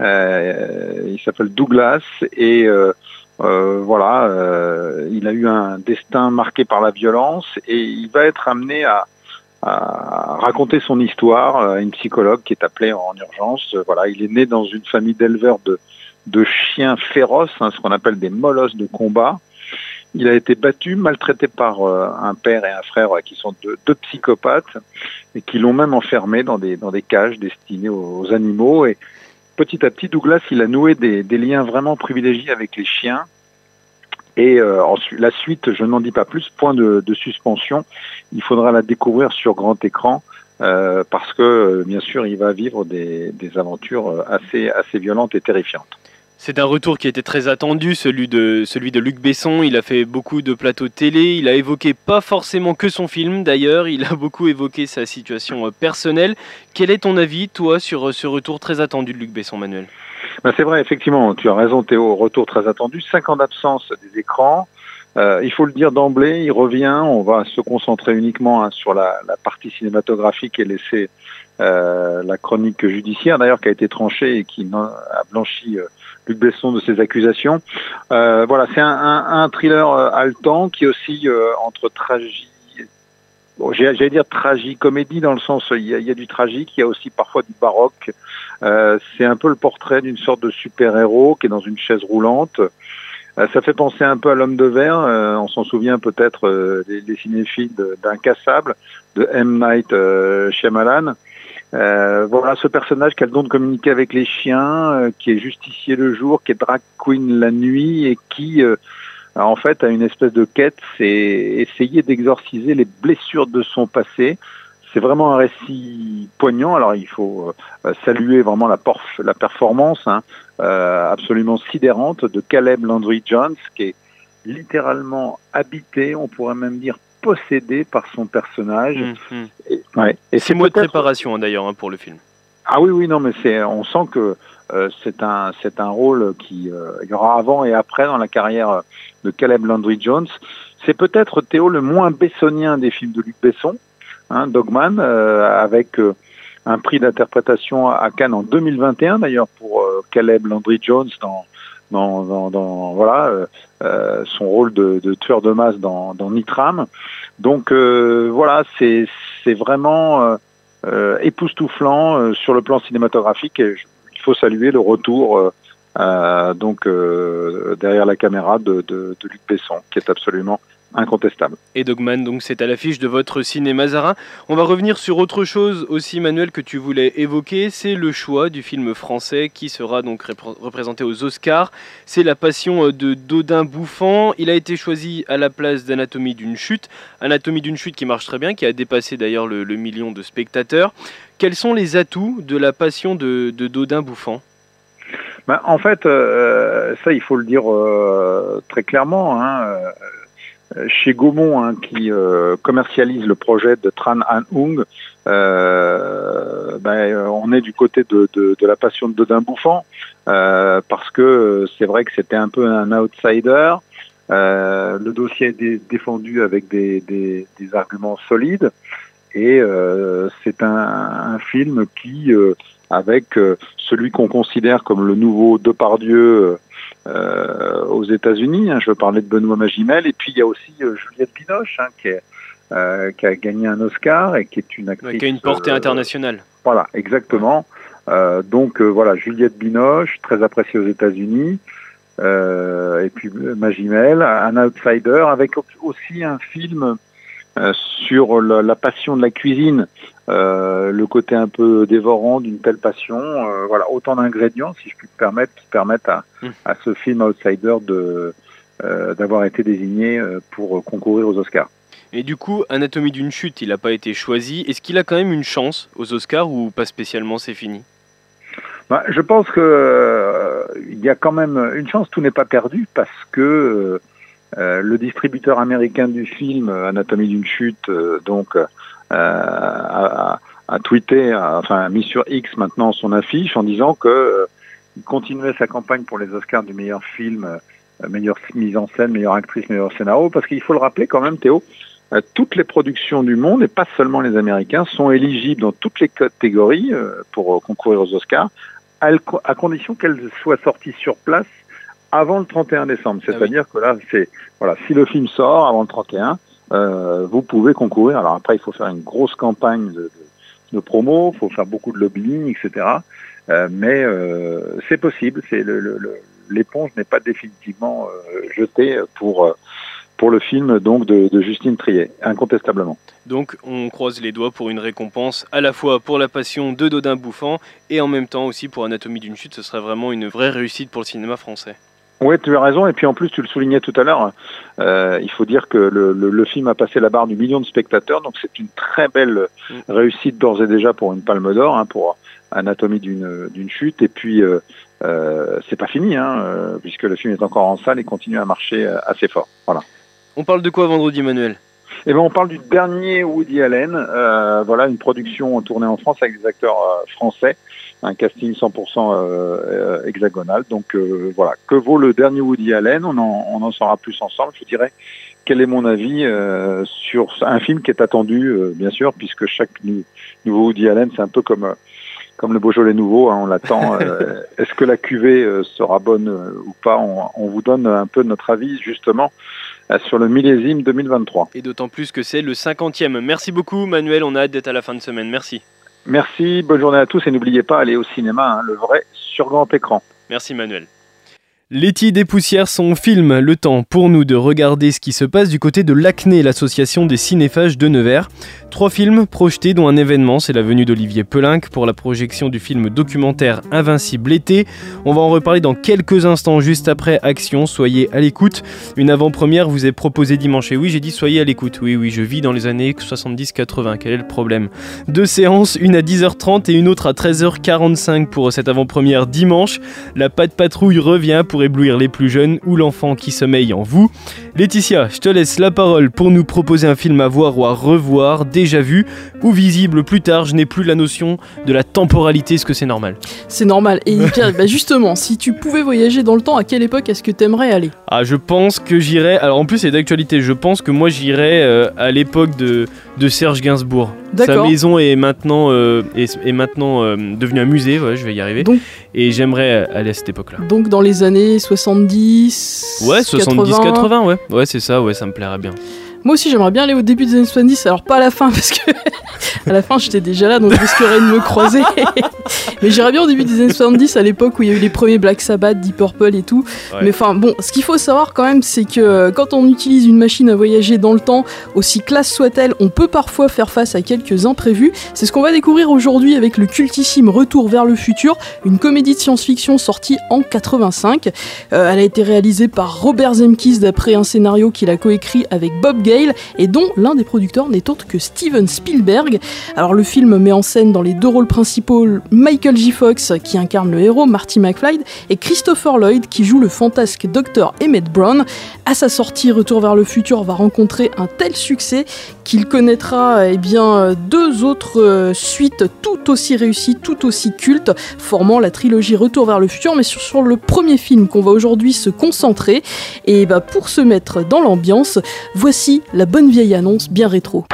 Euh, il s'appelle Douglas et euh, voilà, il a eu un destin marqué par la violence et il va être amené à, à raconter son histoire à une psychologue qui est appelée en urgence. Euh, Voilà, il est né dans une famille d'éleveurs de, chiens féroces, hein, ce qu'on appelle des molosses de combat. Il a été battu, maltraité par euh, un père et un frère euh, qui sont deux, psychopathes et qui l'ont même enfermé dans des, dans des cages destinées aux, aux animaux. Et petit à petit, Douglas, il a noué des liens vraiment privilégiés avec les chiens. Et euh, la suite, je n'en dis pas plus, point de, suspension. Il faudra la découvrir sur grand écran euh, parce que, euh, bien sûr, il va vivre des, des aventures assez, assez violentes et terrifiantes. C'est un retour qui était très attendu, celui de, celui de Luc Besson. Il a fait beaucoup de plateaux télé. Il a évoqué pas forcément que son film d'ailleurs. Il a beaucoup évoqué sa situation personnelle. Quel est ton avis, toi, sur ce retour très attendu de Luc Besson, Manuel? Ben, c'est vrai, effectivement, tu as raison Théo, retour très attendu, 5 ans d'absence des écrans. Euh, il faut le dire d'emblée, il revient, on va se concentrer uniquement hein, sur la, partie cinématographique et laisser euh, la chronique judiciaire d'ailleurs qui a été tranchée et qui a blanchi euh, Luc Besson de ses accusations. Voilà, c'est un, thriller haletant qui aussi entre tragie Bon, j'allais dire tragicomédie dans le sens il y, a, il y a du tragique, il y a aussi parfois du baroque. Euh, c'est un peu le portrait d'une sorte de super-héros qui est dans une chaise roulante. Euh, ça fait penser un peu à l'homme de verre. euh, on s'en souvient peut-être euh, les, les cinéphiles d'Incassable de M. Night euh, Shyamalan. Euh, voilà ce personnage qui a le don de communiquer avec les chiens, euh, qui est justicier le jour, qui est drag queen la nuit et qui euh, en fait a une espèce de quête, c'est essayer d'exorciser les blessures de son passé. C'est vraiment un récit poignant. Alors il faut euh, saluer vraiment la, porf- la performance hein, euh, absolument sidérante de Caleb Landry Jones, qui est littéralement habité, on pourrait même dire possédé par son personnage. Mhm. Et, ouais. Et Six mois de préparation d'ailleurs hein, pour le film. ah oui, oui, non, mais c'est, on sent que euh, c'est un, c'est un rôle qui, euh, il y aura avant et après dans la carrière de Caleb Landry Jones. C'est peut-être Théo le moins bessonien des films de Luc Besson, hein, Dogman, euh, avec euh, un prix d'interprétation à Cannes en 2021 d'ailleurs pour euh, Caleb Landry Jones dans dans, dans, dans- voilà son rôle de, de tueur de masse dans, dans Nitram. Donc voilà, c'est c'est vraiment époustouflant sur le plan cinématographique. Faut saluer le retour euh, euh, donc euh, derrière la caméra de, Luc Besson, qui est absolument incontestable. Et Dogman, donc c'est à l'affiche de votre cinéma Zarin. On va revenir sur autre chose aussi, Manuel, que tu voulais évoquer. C'est le choix du film français qui sera donc repré- représenté aux Oscars. C'est La Passion de Dodin Bouffant. Il a été choisi à la place d'Anatomie d'une chute. Anatomie d'une chute qui marche très bien, qui a dépassé d'ailleurs le, le million de spectateurs. Quels sont les atouts de La Passion de, de Dodin Bouffant? Ben, en fait, euh, ça, il faut le dire euh, très clairement. Hein, euh, chez Gaumont, hein, qui commercialise le projet de Tran An Hung, ben, on est du côté de, la passion de Dodin Bouffant. parce que c'est vrai que c'était un peu un outsider. Le dossier est défendu avec des, arguments solides et euh, c'est un, un, film qui, euh, avec euh, celui qu'on considère comme le nouveau Depardieu aux États-Unis, hein, je veux parler de Benoît Magimel, et puis il y a aussi Juliette Binoche hein, qui, est, qui, a gagné un Oscar et qui est une actrice ouais, qui a une portée internationale. Voilà, exactement. donc voilà, Juliette Binoche, très appréciée aux États-Unis. Et puis Magimel, un outsider, avec aussi un film euh, sur la, la, passion de la cuisine, euh, le côté un peu dévorant d'une telle passion. Euh, voilà, autant d'ingrédients, si je puis me permettre, qui permettent à, mmh. à ce film outsider de d'avoir été désigné pour concourir aux Oscars. Et du coup, Anatomie d'une chute, il n'a pas été choisi. Est-ce qu'il a quand même une chance aux Oscars ou pas spécialement, c'est fini? Bah, je pense que euh, il y a quand même une chance, tout n'est pas perdu parce que euh, le distributeur américain du film Anatomie d'une chute, euh, donc a, a, tweeté, a, enfin a mis sur X maintenant son affiche en disant que il continuait sa campagne pour les Oscars du meilleur film, meilleure mise en scène, meilleure actrice, meilleur scénario, parce qu'il faut le rappeler quand même, Théo, toutes les productions du monde, et pas seulement les Américains, sont éligibles dans toutes les catégories pour concourir aux Oscars, à condition qu'elle soit sortie sur place avant le 31 décembre. C'est-à-dire ah oui. que là, c'est voilà, si le film sort avant le 31, euh, vous pouvez concourir. Alors après, il faut faire une grosse campagne de, de, de promo, il faut faire beaucoup de lobbying, etc. Euh, mais euh, c'est possible. C'est l'éponge n'est pas définitivement jetée pour pour le film donc de, de, Justine Triet, incontestablement. Donc on croise les doigts pour une récompense à la fois pour la passion de Dodin Bouffant et en même temps aussi pour Anatomie d'une chute, ce serait vraiment une vraie réussite pour le cinéma français. Oui, tu as raison. Et puis en plus, tu le soulignais tout à l'heure, euh, il faut dire que le, le, le, film a passé la barre du million de spectateurs, donc c'est une très belle réussite d'ores et déjà pour une Palme d'Or, hein, pour Anatomie d'une chute. Et puis euh, euh, c'est pas fini, hein, puisque le film est encore en salle et continue à marcher assez fort. Voilà. On parle de quoi vendredi, Manuel? Eh ben, on parle du dernier Woody Allen. Euh, voilà, une production tournée en France avec des acteurs euh, français, un casting 100% euh, hexagonal. Donc euh, voilà, que vaut le dernier Woody Allen? On en, on en saura plus ensemble. Je dirais quel est mon avis euh, sur un film qui est attendu, bien sûr, puisque chaque nouveau Woody Allen, c'est un peu comme comme le Beaujolais nouveau, hein, on l'attend. Est-ce que la cuvée sera bonne ou pas? On, on, vous donne un peu notre avis justement sur le millésime 2023. Et d'autant plus que c'est le 50e. Merci beaucoup Manuel, on a hâte d'être à la fin de semaine. Merci. Merci, bonne journée à tous et n'oubliez pas, aller au cinéma, hein, le vrai sur grand écran. Merci Manuel. Letty dépoussière son film Le temps pour nous de regarder ce qui se passe du côté de l'Acné, l'association des cinéphages de Nevers. Trois films projetés dont un événement, c'est la venue d'Olivier Pelinck pour la projection du film documentaire Invincible été. On va en reparler dans quelques instants juste après Action, soyez à l'écoute. Une avant-première vous est proposée dimanche et oui j'ai dit soyez à l'écoute, oui oui je vis dans les années 70-80, quel est le problème Deux séances, une à 10h30 et une autre à 13h45 pour cette avant-première dimanche. La patte patrouille revient pour éblouir les plus jeunes ou l'enfant qui sommeille en vous. Laetitia, je te laisse la parole pour nous proposer un film à voir ou à revoir, déjà vu ou visible plus tard. Je n'ai plus la notion de la temporalité, est-ce que c'est normal? C'est normal. Et bah justement, si tu pouvais voyager dans le temps, à quelle époque est-ce que tu aimerais aller? Ah, je pense que j'irais. Alors en plus, c'est d'actualité. Je pense que moi, j'irais euh, à l'époque de, de Serge Gainsbourg. Sa maison est maintenant, euh, est, est, maintenant euh, devenue un musée, ouais, je vais y arriver. Donc, et j'aimerais aller à cette époque-là. Donc dans les années 70 Ouais, 70-80, ouais. Ouais, c'est ça, ouais, ça me plairait bien. Moi aussi, j'aimerais bien aller au début des années 70, alors pas à la fin, parce que à la fin, j'étais déjà là, donc je risquerais de me croiser. Mais j'irais bien au début des années 70, à l'époque où il y a eu les premiers Black Sabbath, Deep Purple et tout. Ouais. Mais enfin, bon, ce qu'il faut savoir quand même, c'est que euh, quand on utilise une machine à voyager dans le temps, aussi classe soit-elle, on peut parfois faire face à quelques imprévus. C'est ce qu'on va découvrir aujourd'hui avec le cultissime Retour vers le futur, une comédie de science-fiction sortie en 85. Euh, elle a été réalisée par Robert Zemkis d'après un scénario qu'il a coécrit avec Bob Gale et dont l'un des producteurs n'est autre que Steven Spielberg. Alors le film met en scène dans les deux rôles principaux Michael J. Fox qui incarne le héros Marty McFly et Christopher Lloyd qui joue le fantasque Dr. Emmett Brown. À sa sortie, Retour vers le futur va rencontrer un tel succès qu'il connaîtra eh bien, deux autres euh, suites tout aussi réussies, tout aussi cultes, formant la trilogie Retour vers le futur, mais sur, sur le premier film qu'on va aujourd'hui se concentrer. Et bah, pour se mettre dans l'ambiance, voici la bonne vieille annonce bien rétro.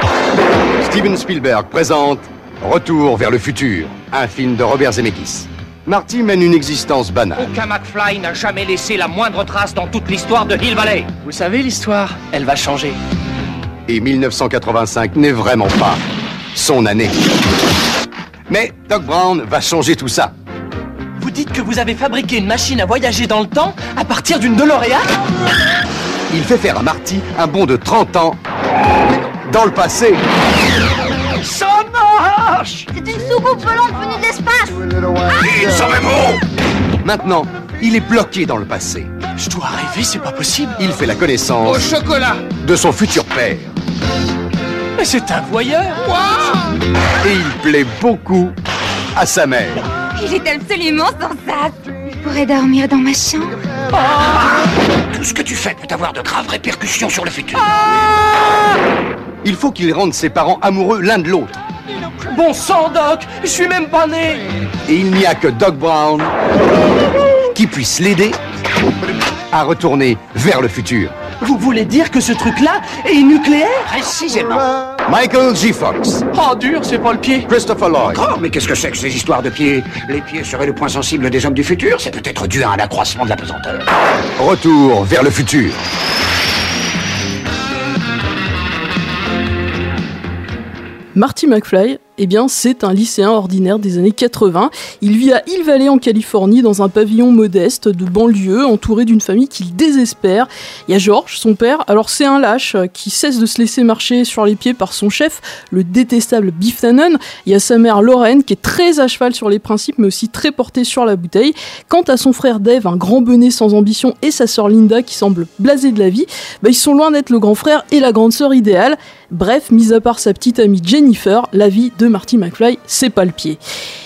Steven Spielberg présente Retour vers le futur, un film de Robert Zemeckis. Marty mène une existence banale. Aucun McFly n'a jamais laissé la moindre trace dans toute l'histoire de Hill Valley. Vous savez, l'histoire, elle va changer. Et 1985 n'est vraiment pas son année. Mais Doc Brown va changer tout ça. Vous dites que vous avez fabriqué une machine à voyager dans le temps à partir d'une DeLorean? Il fait faire à Marty un bond de 30 ans dans le passé. Ça marche C'est une soucoupe volante venue de l'espace bon Maintenant, il est bloqué dans le passé. Je dois rêver, c'est pas possible. Il fait la connaissance Au chocolat de son futur père. Mais c'est un voyeur Et il plaît beaucoup à sa mère. Il est absolument sensate Je pourrais dormir dans ma chambre. Tout ce que tu fais peut avoir de graves répercussions sur le futur. Il faut qu'il rende ses parents amoureux l'un de l'autre. Bon sang, Doc Je suis même pas né Et il n'y a que Doc Brown qui puisse l'aider à retourner vers le futur. Vous voulez dire que ce truc-là est nucléaire? Précisément. Michael J. Fox, Oh, dur, c'est pas le pied Christopher Lloyd, Oh, mais qu'est-ce que c'est que ces histoires de pieds? Les pieds seraient le point sensible des hommes du futur C'est peut-être dû à un accroissement de la pesanteur. retour vers le futur. Marty McFly, eh bien, c'est un lycéen ordinaire des années 80. Il vit à Hill Valley en Californie dans un pavillon modeste de banlieue, entouré d'une famille qu'il désespère. Il y a George, son père. Alors, c'est un lâche qui cesse de se laisser marcher sur les pieds par son chef, le détestable Biff Tannen. Il y a sa mère Lorraine qui est très à cheval sur les principes, mais aussi très portée sur la bouteille. Quant à son frère Dave, un grand bonnet sans ambition, et sa sœur Linda qui semble blasée de la vie, bah, ils sont loin d'être le grand frère et la grande sœur idéale. Bref, mis à part sa petite amie Jennifer, la vie de Marty McFly, c'est pas le pied.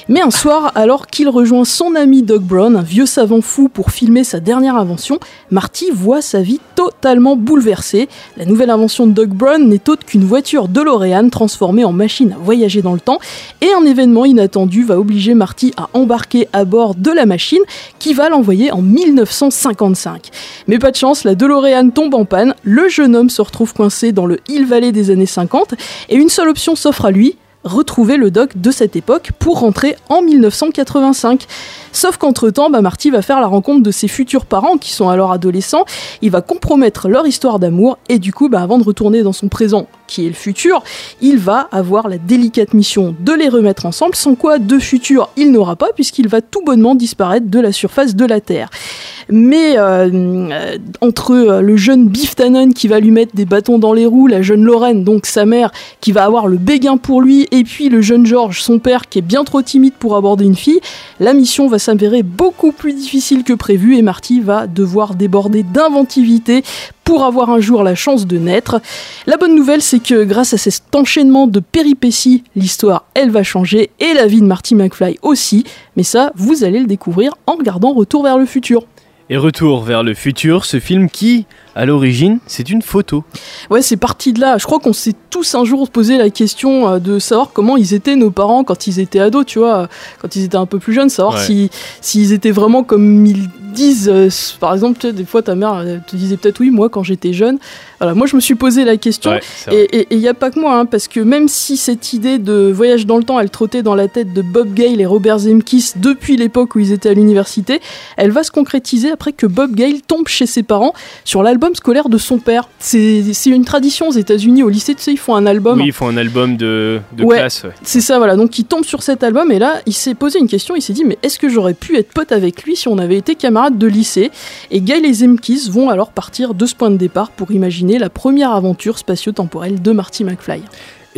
Mais un soir, alors qu'il rejoint son ami Doc Brown, un vieux savant fou pour filmer sa dernière invention, Marty voit sa vie totalement bouleversée. La nouvelle invention de Doc Brown n'est autre qu'une voiture DeLorean transformée en machine à voyager dans le temps, et un événement inattendu va obliger Marty à embarquer à bord de la machine qui va l'envoyer en 1955. Mais pas de chance, la DeLorean tombe en panne, le jeune homme se retrouve coincé dans le Hill Valley des années 50, et une seule option s'offre à lui, retrouver le doc de cette époque pour rentrer en 1985. Sauf qu'entre-temps, bah, Marty va faire la rencontre de ses futurs parents qui sont alors adolescents, il va compromettre leur histoire d'amour et du coup, bah, avant de retourner dans son présent qui est le futur, il va avoir la délicate mission de les remettre ensemble, sans quoi de futur il n'aura pas puisqu'il va tout bonnement disparaître de la surface de la Terre. Mais euh, euh, entre euh, le jeune Biff Tannen qui va lui mettre des bâtons dans les roues, la jeune Lorraine, donc sa mère, qui va avoir le béguin pour lui, et puis le jeune George, son père, qui est bien trop timide pour aborder une fille, la mission va s'avérer beaucoup plus difficile que prévu et Marty va devoir déborder d'inventivité pour avoir un jour la chance de naître. La bonne nouvelle, c'est que grâce à cet enchaînement de péripéties, l'histoire, elle va changer et la vie de Marty McFly aussi. Mais ça, vous allez le découvrir en regardant Retour vers le futur. Et retour vers le futur, ce film qui, à l'origine, c'est une photo. Ouais, c'est parti de là. Je crois qu'on s'est tous un jour posé la question euh, de savoir comment ils étaient nos parents quand ils étaient ados, tu vois, quand ils étaient un peu plus jeunes, savoir Ouais. si s'ils étaient vraiment comme ils disent. euh, par exemple, tu sais, des fois ta mère te disait peut-être oui, moi quand j'étais jeune. Voilà, moi je me suis posé la question. Ouais, et il n'y a pas que moi, hein, parce que même si cette idée de voyage dans le temps, elle trottait dans la tête de Bob Gale et Robert Zemkis depuis l'époque où ils étaient à l'université, elle va se concrétiser après que Bob Gale tombe chez ses parents sur l'album scolaire de son père. C'est c'est une tradition aux États-Unis, au lycée, tu sais, ils font un album. Oui, ils font un album de, de Ouais, classe. ouais. C'est ça, voilà. Donc il tombe sur cet album et là, il s'est posé une question. Il s'est dit, mais est-ce que j'aurais pu être pote avec lui si on avait été camarades? De lycée Et Gail et Zemkis vont alors partir de ce point de départ pour imaginer la première aventure spatio-temporelle de Marty McFly.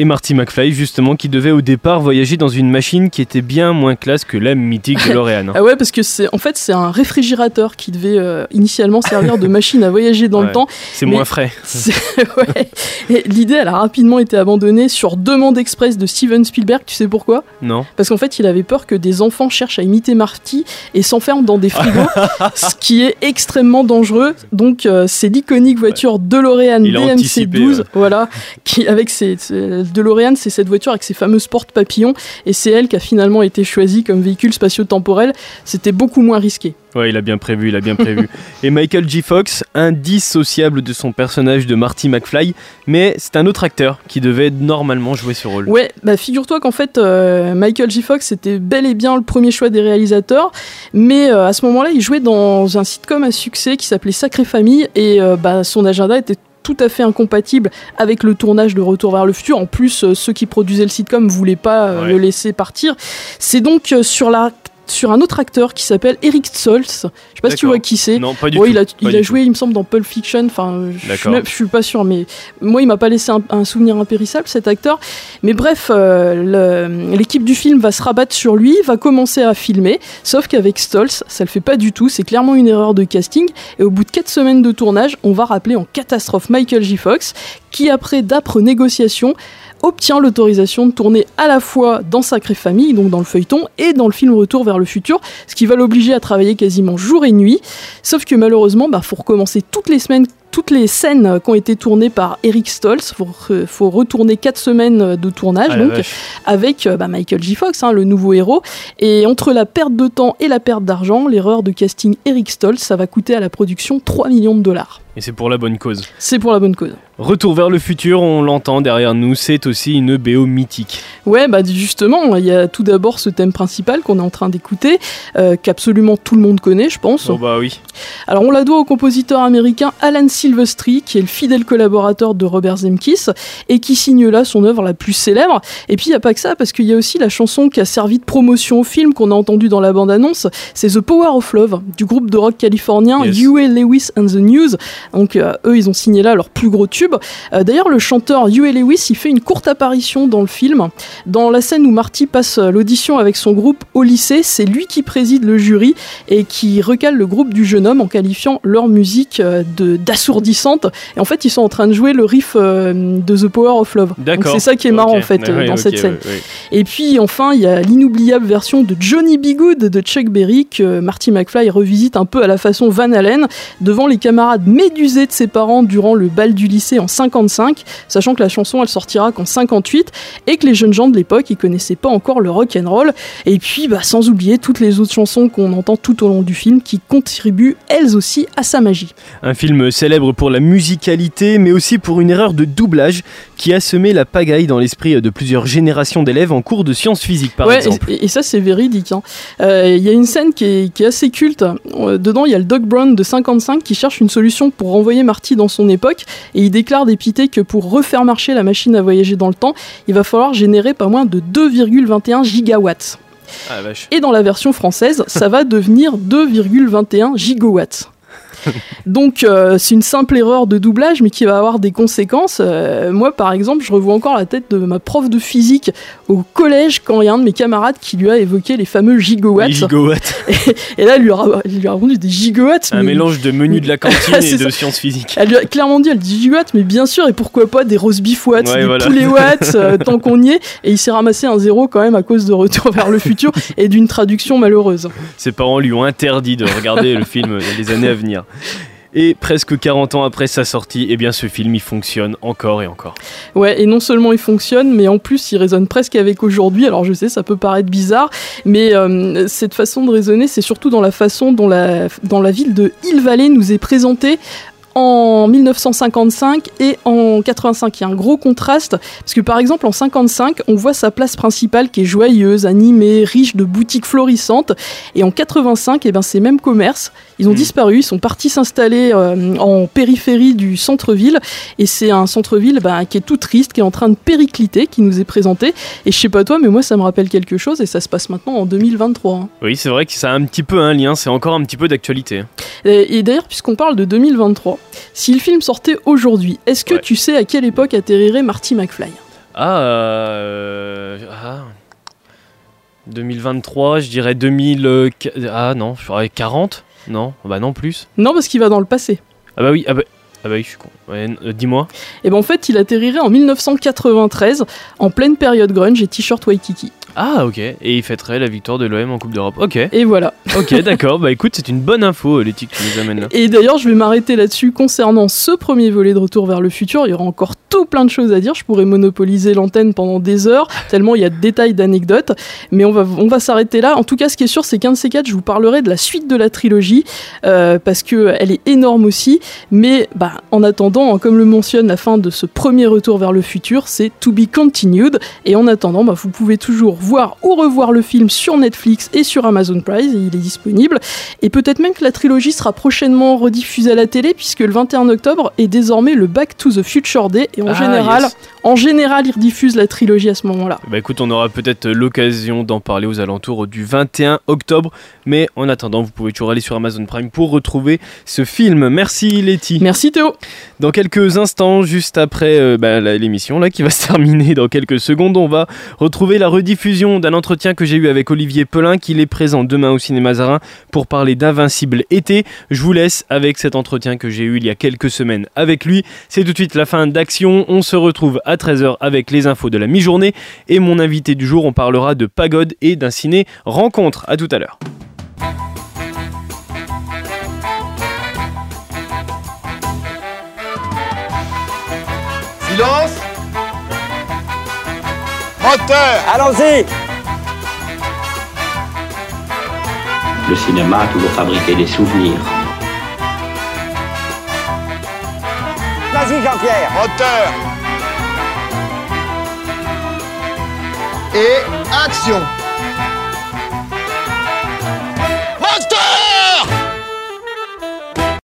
Et Marty McFly, justement, qui devait au départ voyager dans une machine qui était bien moins classe que la mythique DeLorean. Ah ouais, parce que c'est en fait c'est un réfrigérateur qui devait euh, initialement servir de machine à voyager dans Ouais, le temps. c'est moins frais. ouais. L'idée, elle a rapidement été abandonnée sur demande express de Steven Spielberg. Tu sais pourquoi? Non Parce qu'en fait, il avait peur que des enfants cherchent à imiter Marty et s'enferment dans des frigos, ce qui est extrêmement dangereux. Donc, euh, c'est l'iconique voiture DeLorean a anticipé, DMC-12, ouais. voilà, qui avec ses, ses- DeLorean, c'est cette voiture avec ses fameuses portes papillons, et c'est elle qui a finalement été choisie comme véhicule spatio-temporel. C'était beaucoup moins risqué. Ouais, il a bien prévu, il a bien prévu. Et Michael J. Fox, indissociable de son personnage de Marty McFly, mais c'est un autre acteur qui devait normalement jouer ce rôle. Ouais, bah figure-toi qu'en fait, euh, Michael J. Fox était bel et bien le premier choix des réalisateurs, mais euh, à ce moment-là, il jouait dans un sitcom à succès qui s'appelait Sacré Famille, et euh, bah, son agenda était tout à fait incompatible avec le tournage de Retour vers le futur. En plus, euh, ceux qui produisaient le sitcom voulaient pas euh, Ouais. le laisser partir. C'est donc euh, sur la sur un autre acteur qui s'appelle Eric Stoltz. Je sais pas si tu vois qui c'est. Non, pas du Ouais, tout, Il a, il tout. joué, il me semble, dans Pulp Fiction. Enfin, je suis même- je suis pas sûr, mais moi, il m'a pas laissé un, un souvenir impérissable, cet acteur. Mais bref, euh, l'équipe du film va se rabattre sur lui, va commencer à filmer, sauf qu'avec Stolz, ça le fait pas du tout. C'est clairement une erreur de casting. Et au bout de 4 semaines de tournage, on va rappeler en catastrophe Michael J. Fox, qui après d'âpres négociations obtient l'autorisation de tourner à la fois dans Sacré Famille, donc dans le feuilleton, et dans le film Retour vers le futur, ce qui va l'obliger à travailler quasiment jour et nuit. Sauf que malheureusement, bah, faut recommencer toutes les semaines. Toutes les scènes qui ont été tournées par Eric Stoltz, faut, re- faut retourner 4 semaines de tournage, Ah, la donc vache. avec euh, bah, Michael J. Fox, hein, le nouveau héros. Et entre la perte de temps et la perte d'argent, l'erreur de casting Eric Stoltz, ça va coûter à la production 3 millions de dollars. Et c'est pour la bonne cause. C'est pour la bonne cause. Retour vers le futur, on l'entend derrière nous, c'est aussi une BO mythique. Ouais, bah justement, il y a tout d'abord ce thème principal qu'on est en train d'écouter, euh, qu'absolument tout le monde connaît, je pense. Oh bah oui. Alors on la doit au compositeur américain Alan Silvestri, qui est le fidèle collaborateur de Robert Zemkis, et qui signe là son œuvre la plus célèbre. Et puis il n'y a pas que ça, parce qu'il y a aussi la chanson qui a servi de promotion au film qu'on a entendu dans la bande-annonce, c'est The Power of Love, du groupe de rock californien Yes. Huey Lewis and the News. Donc euh, eux, ils ont signé là leur plus gros tube. Euh, D'ailleurs, le chanteur Huey Lewis, il fait une courte apparition dans le film. Dans la scène où Marty passe euh, l'audition avec son groupe au lycée, c'est lui qui préside le jury et qui recale le groupe du jeune homme en qualifiant leur musique de d'assourdissante. Et en fait, ils sont en train de jouer le riff de The Power of Love. C'est ça qui est marrant en fait dans cette scène. Et puis enfin, il y a l'inoubliable version de Johnny B. Good de Chuck Berry que Marty McFly revisite un peu à la façon Van Halen devant les camarades médusés de ses parents durant le bal du lycée en 55, sachant que la chanson elle sortira qu'en 58 et que les jeunes gens de l'époque ils connaissaient pas encore le rock and roll. Et puis bah, sans oublier toutes les autres chansons qu'on entend tout au long du film qui contribuent elles aussi à sa magie. Un film célèbre pour la musicalité, mais aussi pour une erreur de doublage qui a semé la pagaille dans l'esprit de plusieurs générations d'élèves en cours de sciences physiques, par ouais, exemple. Et, et ça, c'est véridique. hein. Euh, Il y a une scène qui est, qui est assez culte. Euh, dedans, il y a le Doc Brown de 55 qui cherche une solution pour renvoyer Marty dans son époque. Et il déclare dépité que pour refaire marcher la machine à voyager dans le temps, il va falloir générer pas moins de 2,21 gigawatts. Ah la vache. Et dans la version française, ça va devenir 2,21 gigawatts. Donc euh, c'est une simple erreur de doublage mais qui va avoir des conséquences. Euh, moi par exemple je revois encore la tête de ma prof de physique au collège quand il y a un de mes camarades qui lui a évoqué les fameux gigawatts. Les gigawatts. Et, et là elle lui, a, elle lui a répondu des gigawatts. Un mais- mélange de menu de la cantine et de sciences physiques. Elle lui a clairement dit, elle dit gigawatts, mais bien sûr, et pourquoi pas des roast beef watts, Ouais, des voilà. poulet watts, euh, tant qu'on y est. Et il s'est ramassé un zéro quand même à cause de Retour vers le futur et d'une traduction malheureuse. Ses parents lui ont interdit de regarder le film les années à venir. Et presque 40 ans après sa sortie, eh bien ce film il fonctionne encore et encore. Ouais, et non seulement il fonctionne, mais en plus il résonne presque avec aujourd'hui. Alors je sais, ça peut paraître bizarre, mais euh, cette façon de raisonner, c'est surtout dans la façon dont la, dans la ville de Hill Valley nous est présentée en 1955 et en 85. Il y a un gros contraste parce que par exemple en 55, on voit sa place principale qui est joyeuse, animée, riche de boutiques florissantes et en 85, eh ben, ces mêmes commerces, ils ont disparu, ils sont partis s'installer euh, en périphérie du centre-ville et c'est un centre-ville bah, qui est tout triste, qui est en train de péricliter, qui nous est présenté et je sais pas toi, mais moi ça me rappelle quelque chose et ça se passe maintenant en 2023. hein. Oui, c'est vrai que ça a un petit peu un lien, c'est encore un petit peu d'actualité. Et, et d'ailleurs, puisqu'on parle de 2023, si le film sortait aujourd'hui, est-ce que tu sais à quelle époque atterrirait Marty McFly? Ah, euh, ah. 2023, je dirais 2000. euh, ah non, je dirais 40 Non, bah non plus. Non, parce qu'il va dans le passé. Ah bah oui, ah bah, ah bah oui, je suis con. Ouais, euh, Dis-moi. Et ben en fait, il atterrirait en 1993, en pleine période grunge et t-shirt Waikiki. Ah ok, et il fêterait la victoire de l'OM en Coupe d'Europe. Ok. Et voilà. Ok, d'accord. Bah écoute, c'est une bonne info, Letty, que tu nous amènes là. Et d'ailleurs, je vais m'arrêter là-dessus concernant ce premier volet de Retour vers le futur. Il y aura encore tout plein de choses à dire. Je pourrais monopoliser l'antenne pendant des heures, tellement il y a de détails d'anecdotes. Mais on va, on va s'arrêter là. En tout cas, ce qui est sûr, c'est qu'un de ces quatre, je vous parlerai de la suite de la trilogie, euh, parce que elle est énorme aussi. Mais bah, en attendant, hein, comme le mentionne la fin de ce premier Retour vers le futur, c'est To Be Continued. Et en attendant, bah, vous pouvez toujours voir ou revoir le film sur Netflix et sur Amazon Prime. Il est disponible. Et peut-être même que la trilogie sera prochainement rediffusée à la télé, puisque le 21 octobre est désormais le Back to the Future Day. Et en Ah, général, yes. en général, ils rediffusent la trilogie à ce moment-là. Bah écoute, on aura peut-être l'occasion d'en parler aux alentours du 21 octobre. Mais en attendant, vous pouvez toujours aller sur Amazon Prime pour retrouver ce film. Merci Letty. Merci Théo. Dans quelques instants, juste après euh, bah, l'émission là qui va se terminer dans quelques secondes, on va retrouver la rediffusion d'un entretien que j'ai eu avec Olivier Pelin, qu'il est présent demain au cinéma Zarin pour parler d'Invincible été. Je vous laisse avec cet entretien que j'ai eu il y a quelques semaines avec lui. C'est tout de suite la fin d'Action. On se retrouve à 13h avec les infos de la mi-journée et mon invité du jour, on parlera de pagode et d'un ciné rencontre. À tout à l'heure. Silence Moteur Allons-y. Le cinéma a toujours fabriqué des souvenirs. Vas-y Jean-Pierre. Moteur Et action